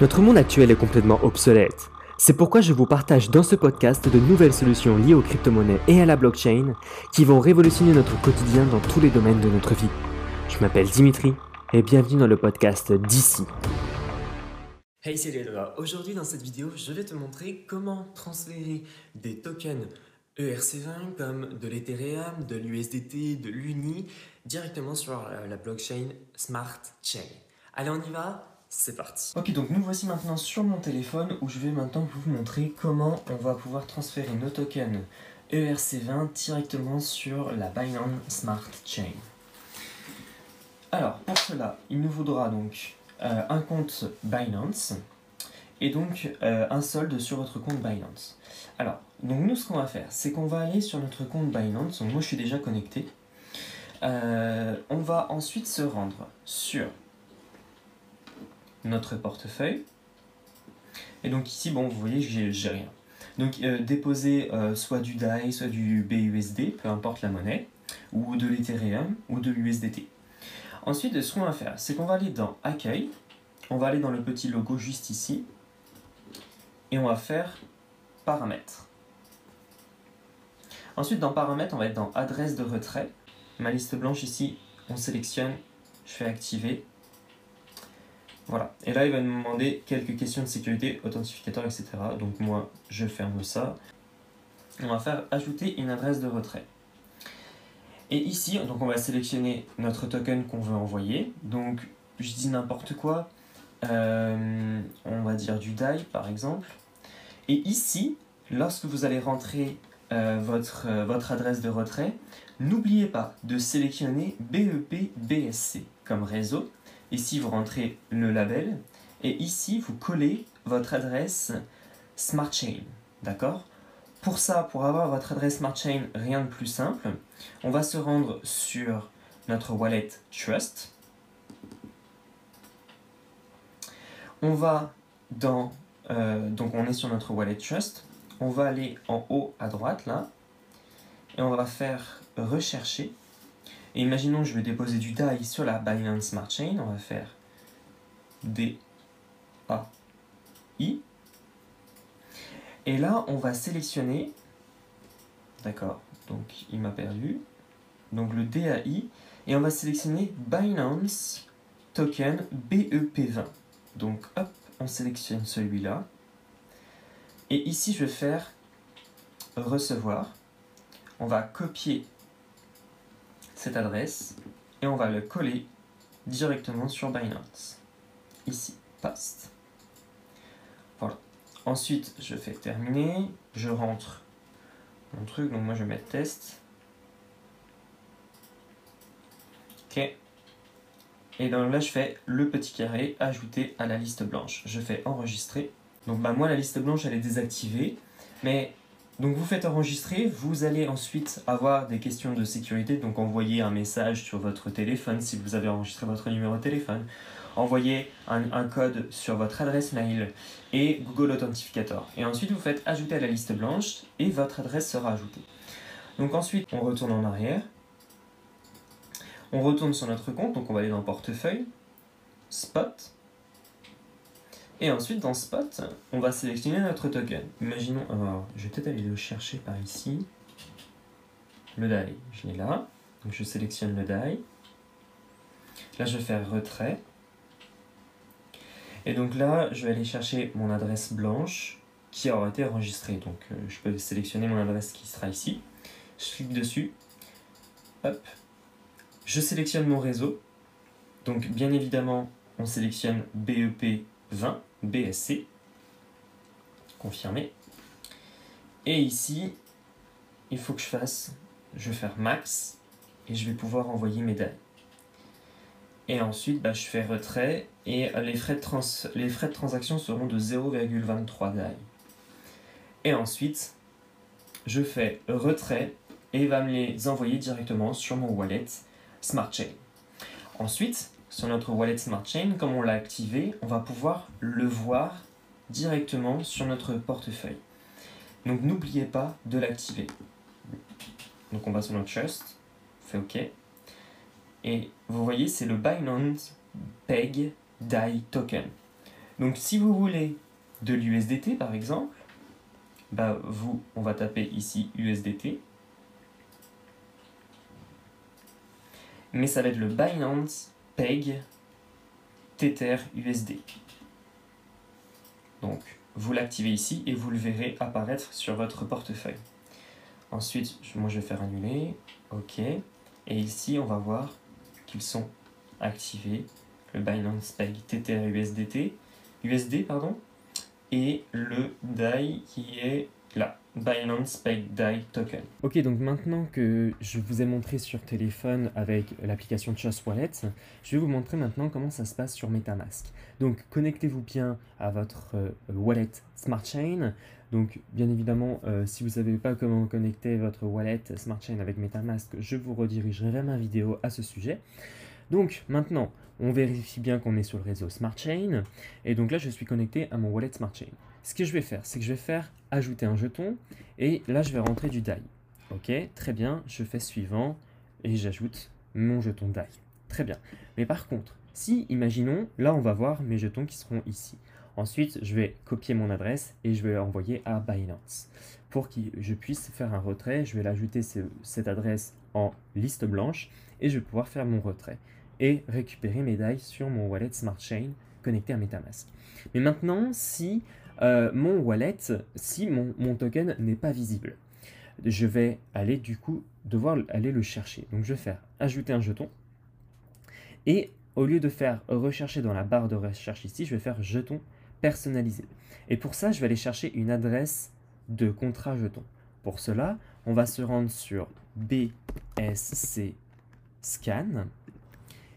Notre monde actuel est complètement obsolète. C'est pourquoi je vous partage dans ce podcast de nouvelles solutions liées aux crypto-monnaies et à la blockchain qui vont révolutionner notre quotidien dans tous les domaines de notre vie. Je m'appelle Dimitri et bienvenue dans le podcast d'ici. Hey, c'est Léla. Aujourd'hui, dans cette vidéo, je vais te montrer comment transférer des tokens ERC20 comme de l'Ethereum, de l'USDT, de l'UNI directement sur euh, la blockchain Smart Chain. Allez, on y va c'est parti. Ok, donc nous voici maintenant sur mon téléphone où je vais maintenant vous montrer comment on va pouvoir transférer nos tokens ERC20 directement sur la Binance Smart Chain. Alors, pour cela, il nous faudra donc euh, un compte Binance et donc euh, un solde sur votre compte Binance. Alors, donc nous, ce qu'on va faire, c'est qu'on va aller sur notre compte Binance. Donc moi, je suis déjà connecté. Euh, on va ensuite se rendre sur notre portefeuille. Et donc ici, bon, vous voyez, j'ai rien. Donc euh, déposer euh, soit du DAI, soit du BUSD, peu importe la monnaie, ou de l'Ethereum, ou de l'USDT. Ensuite, ce qu'on va faire, c'est qu'on va aller dans Accueil, on va aller dans le petit logo juste ici, et on va faire Paramètres. Ensuite, dans Paramètres, on va être dans Adresse de retrait. Ma liste blanche ici, on sélectionne, je fais Activer, voilà. Et là, il va nous demander quelques questions de sécurité, authentificateur, etc. Donc moi, je ferme ça. On va faire ajouter une adresse de retrait. Et ici, donc on va sélectionner notre token qu'on veut envoyer. Donc, je dis n'importe quoi. Euh, on va dire du DAI, par exemple. Et ici, lorsque vous allez rentrer euh, votre, euh, votre adresse de retrait, n'oubliez pas de sélectionner BEP BSC comme réseau Ici, vous rentrez le label et ici, vous collez votre adresse Smart Chain. D'accord? Pour ça, pour avoir votre adresse Smart Chain, rien de plus simple. On va se rendre sur notre wallet Trust. On va dans... Euh, donc on est sur notre wallet Trust. On va aller en haut à droite là. Et on va faire rechercher. Et imaginons que je vais déposer du DAI sur la Binance Smart Chain. On va faire D. Et là, on va sélectionner, d'accord, donc il m'a perdu, donc le DAI, et on va sélectionner Binance Token BEP20. Donc hop, on sélectionne celui-là. Et ici, je vais faire recevoir. On va copier adresse et on va le coller directement sur Binance. Ici, paste. Voilà. Ensuite, je fais terminer, je rentre mon truc, donc moi je vais test. Ok. Et donc là, je fais le petit carré, ajouter à la liste blanche. Je fais enregistrer. Donc bah moi, la liste blanche, elle est désactivée. Mais donc vous faites enregistrer, vous allez ensuite avoir des questions de sécurité, donc envoyer un message sur votre téléphone si vous avez enregistré votre numéro de téléphone, envoyer un, code sur votre adresse mail et Google Authentificator. Et ensuite vous faites ajouter à la liste blanche et votre adresse sera ajoutée. Donc ensuite on retourne en arrière, on retourne sur notre compte, donc on va aller dans portefeuille, spot, et ensuite, dans Spot, on va sélectionner notre token. Imaginons, alors, je vais peut-être aller le chercher par ici. Le DAI, je l'ai là. Donc je sélectionne le DAI. Là, je vais faire retrait. Et donc là, je vais aller chercher mon adresse blanche qui aura été enregistrée. Donc euh, je peux sélectionner mon adresse qui sera ici. Je clique dessus. Hop. Je sélectionne mon réseau. Donc bien évidemment, on sélectionne BEP 20 BSC. Confirmé. Et ici, il faut que je fasse, je vais faire max et je vais pouvoir envoyer mes DAI. Et ensuite, bah, je fais retrait et les frais de, trans les frais de transaction seront de 0,23 DAI. Et ensuite, je fais retrait et il va me les envoyer directement sur mon wallet Smart Chain. Ensuite, sur notre wallet Smart Chain, comme on l'a activé, on va pouvoir le voir directement sur notre portefeuille. Donc n'oubliez pas de l'activer. Donc on va sur notre Trust, on fait OK. Et vous voyez, c'est le Binance Peg DAI Token. Donc si vous voulez de l'USDT par exemple, bah vous, on va taper ici USDT. Mais ça va être le Binance Peg Tether USD. Donc vous l'activez ici et vous le verrez apparaître sur votre portefeuille. Ensuite, moi je vais faire annuler, ok. Et ici on va voir qu'ils sont activés, le Binance Peg Tether USDT, USD pardon, et le DAI qui est là, Binance Peg DAI Token. Ok, donc maintenant que je vous ai montré sur téléphone avec l'application Trust Wallet, je vais vous montrer maintenant comment ça se passe sur MetaMask. Donc connectez-vous bien à votre euh, wallet Smart Chain. Donc bien évidemment, euh, si vous ne savez pas comment connecter votre wallet Smart Chain avec MetaMask, je vous redirigerai vers ma vidéo à ce sujet. Donc maintenant, on vérifie bien qu'on est sur le réseau Smart Chain. Et donc là, je suis connecté à mon wallet Smart Chain. Ce que je vais faire, c'est que je vais faire ajouter un jeton. Et là, je vais rentrer du DAI. Ok, très bien, je fais suivant et j'ajoute mon jeton DAI. Très bien. Mais par contre, si, imaginons, là, on va voir mes jetons qui seront ici. Ensuite, je vais copier mon adresse et je vais l'envoyer à Binance. Pour que je puisse faire un retrait, je vais l'ajouter cette adresse en liste blanche et je vais pouvoir faire mon retrait et récupérer mes DAI sur mon wallet Smart Chain connecté à MetaMask. Mais maintenant, si euh, mon wallet, si mon, mon token n'est pas visible, je vais aller du coup devoir aller le chercher. Donc je vais faire ajouter un jeton et au lieu de faire rechercher dans la barre de recherche ici, je vais faire jeton personnalisé. Et pour ça, je vais aller chercher une adresse de contrat jeton. Pour cela, on va se rendre sur BSC Scan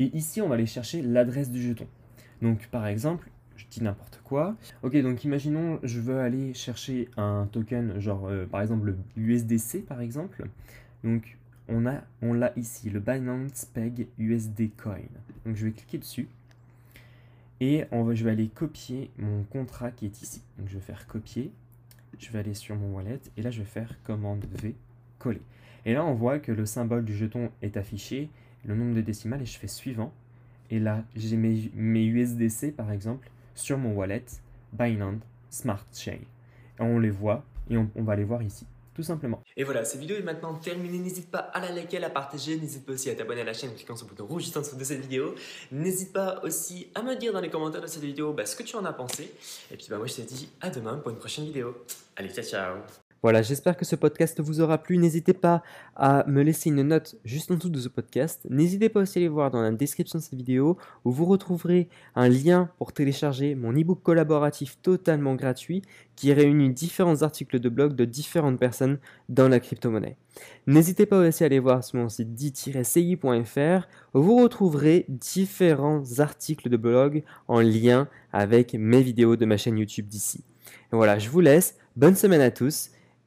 et ici, on va aller chercher l'adresse du jeton. Donc, par exemple, je dis n'importe quoi. Ok, donc imaginons, je veux aller chercher un token, genre euh, par exemple l'USDC par exemple. Donc, on l'a on ici, le Binance Peg USD Coin. Donc, je vais cliquer dessus. Et on va, je vais aller copier mon contrat qui est ici. Donc, je vais faire copier. Je vais aller sur mon wallet. Et là, je vais faire commande V, coller. Et là, on voit que le symbole du jeton est affiché le nombre de décimales et je fais suivant. Et là, j'ai mes, mes, USDC par exemple sur mon wallet Binance Smart Chain. Et on les voit et on, va les voir ici. Simplement. Et voilà, cette vidéo est maintenant terminée. N'hésite pas à la liker, à la partager. N'hésite pas aussi à t'abonner à la chaîne en cliquant sur le bouton rouge juste en dessous de cette vidéo. N'hésite pas aussi à me dire dans les commentaires de cette vidéo bah, ce que tu en as pensé. Et puis bah, moi je te dis à demain pour une prochaine vidéo. Allez, ciao ciao voilà, j'espère que ce podcast vous aura plu. N'hésitez pas à me laisser une note juste en dessous de ce podcast. N'hésitez pas aussi à aller voir dans la description de cette vidéo où vous retrouverez un lien pour télécharger mon e-book collaboratif totalement gratuit qui réunit différents articles de blog de différentes personnes dans la crypto-monnaie. N'hésitez pas aussi à aller voir sur mon site dit-ci.fr où vous retrouverez différents articles de blog en lien avec mes vidéos de ma chaîne YouTube d'ici. Voilà, je vous laisse. Bonne semaine à tous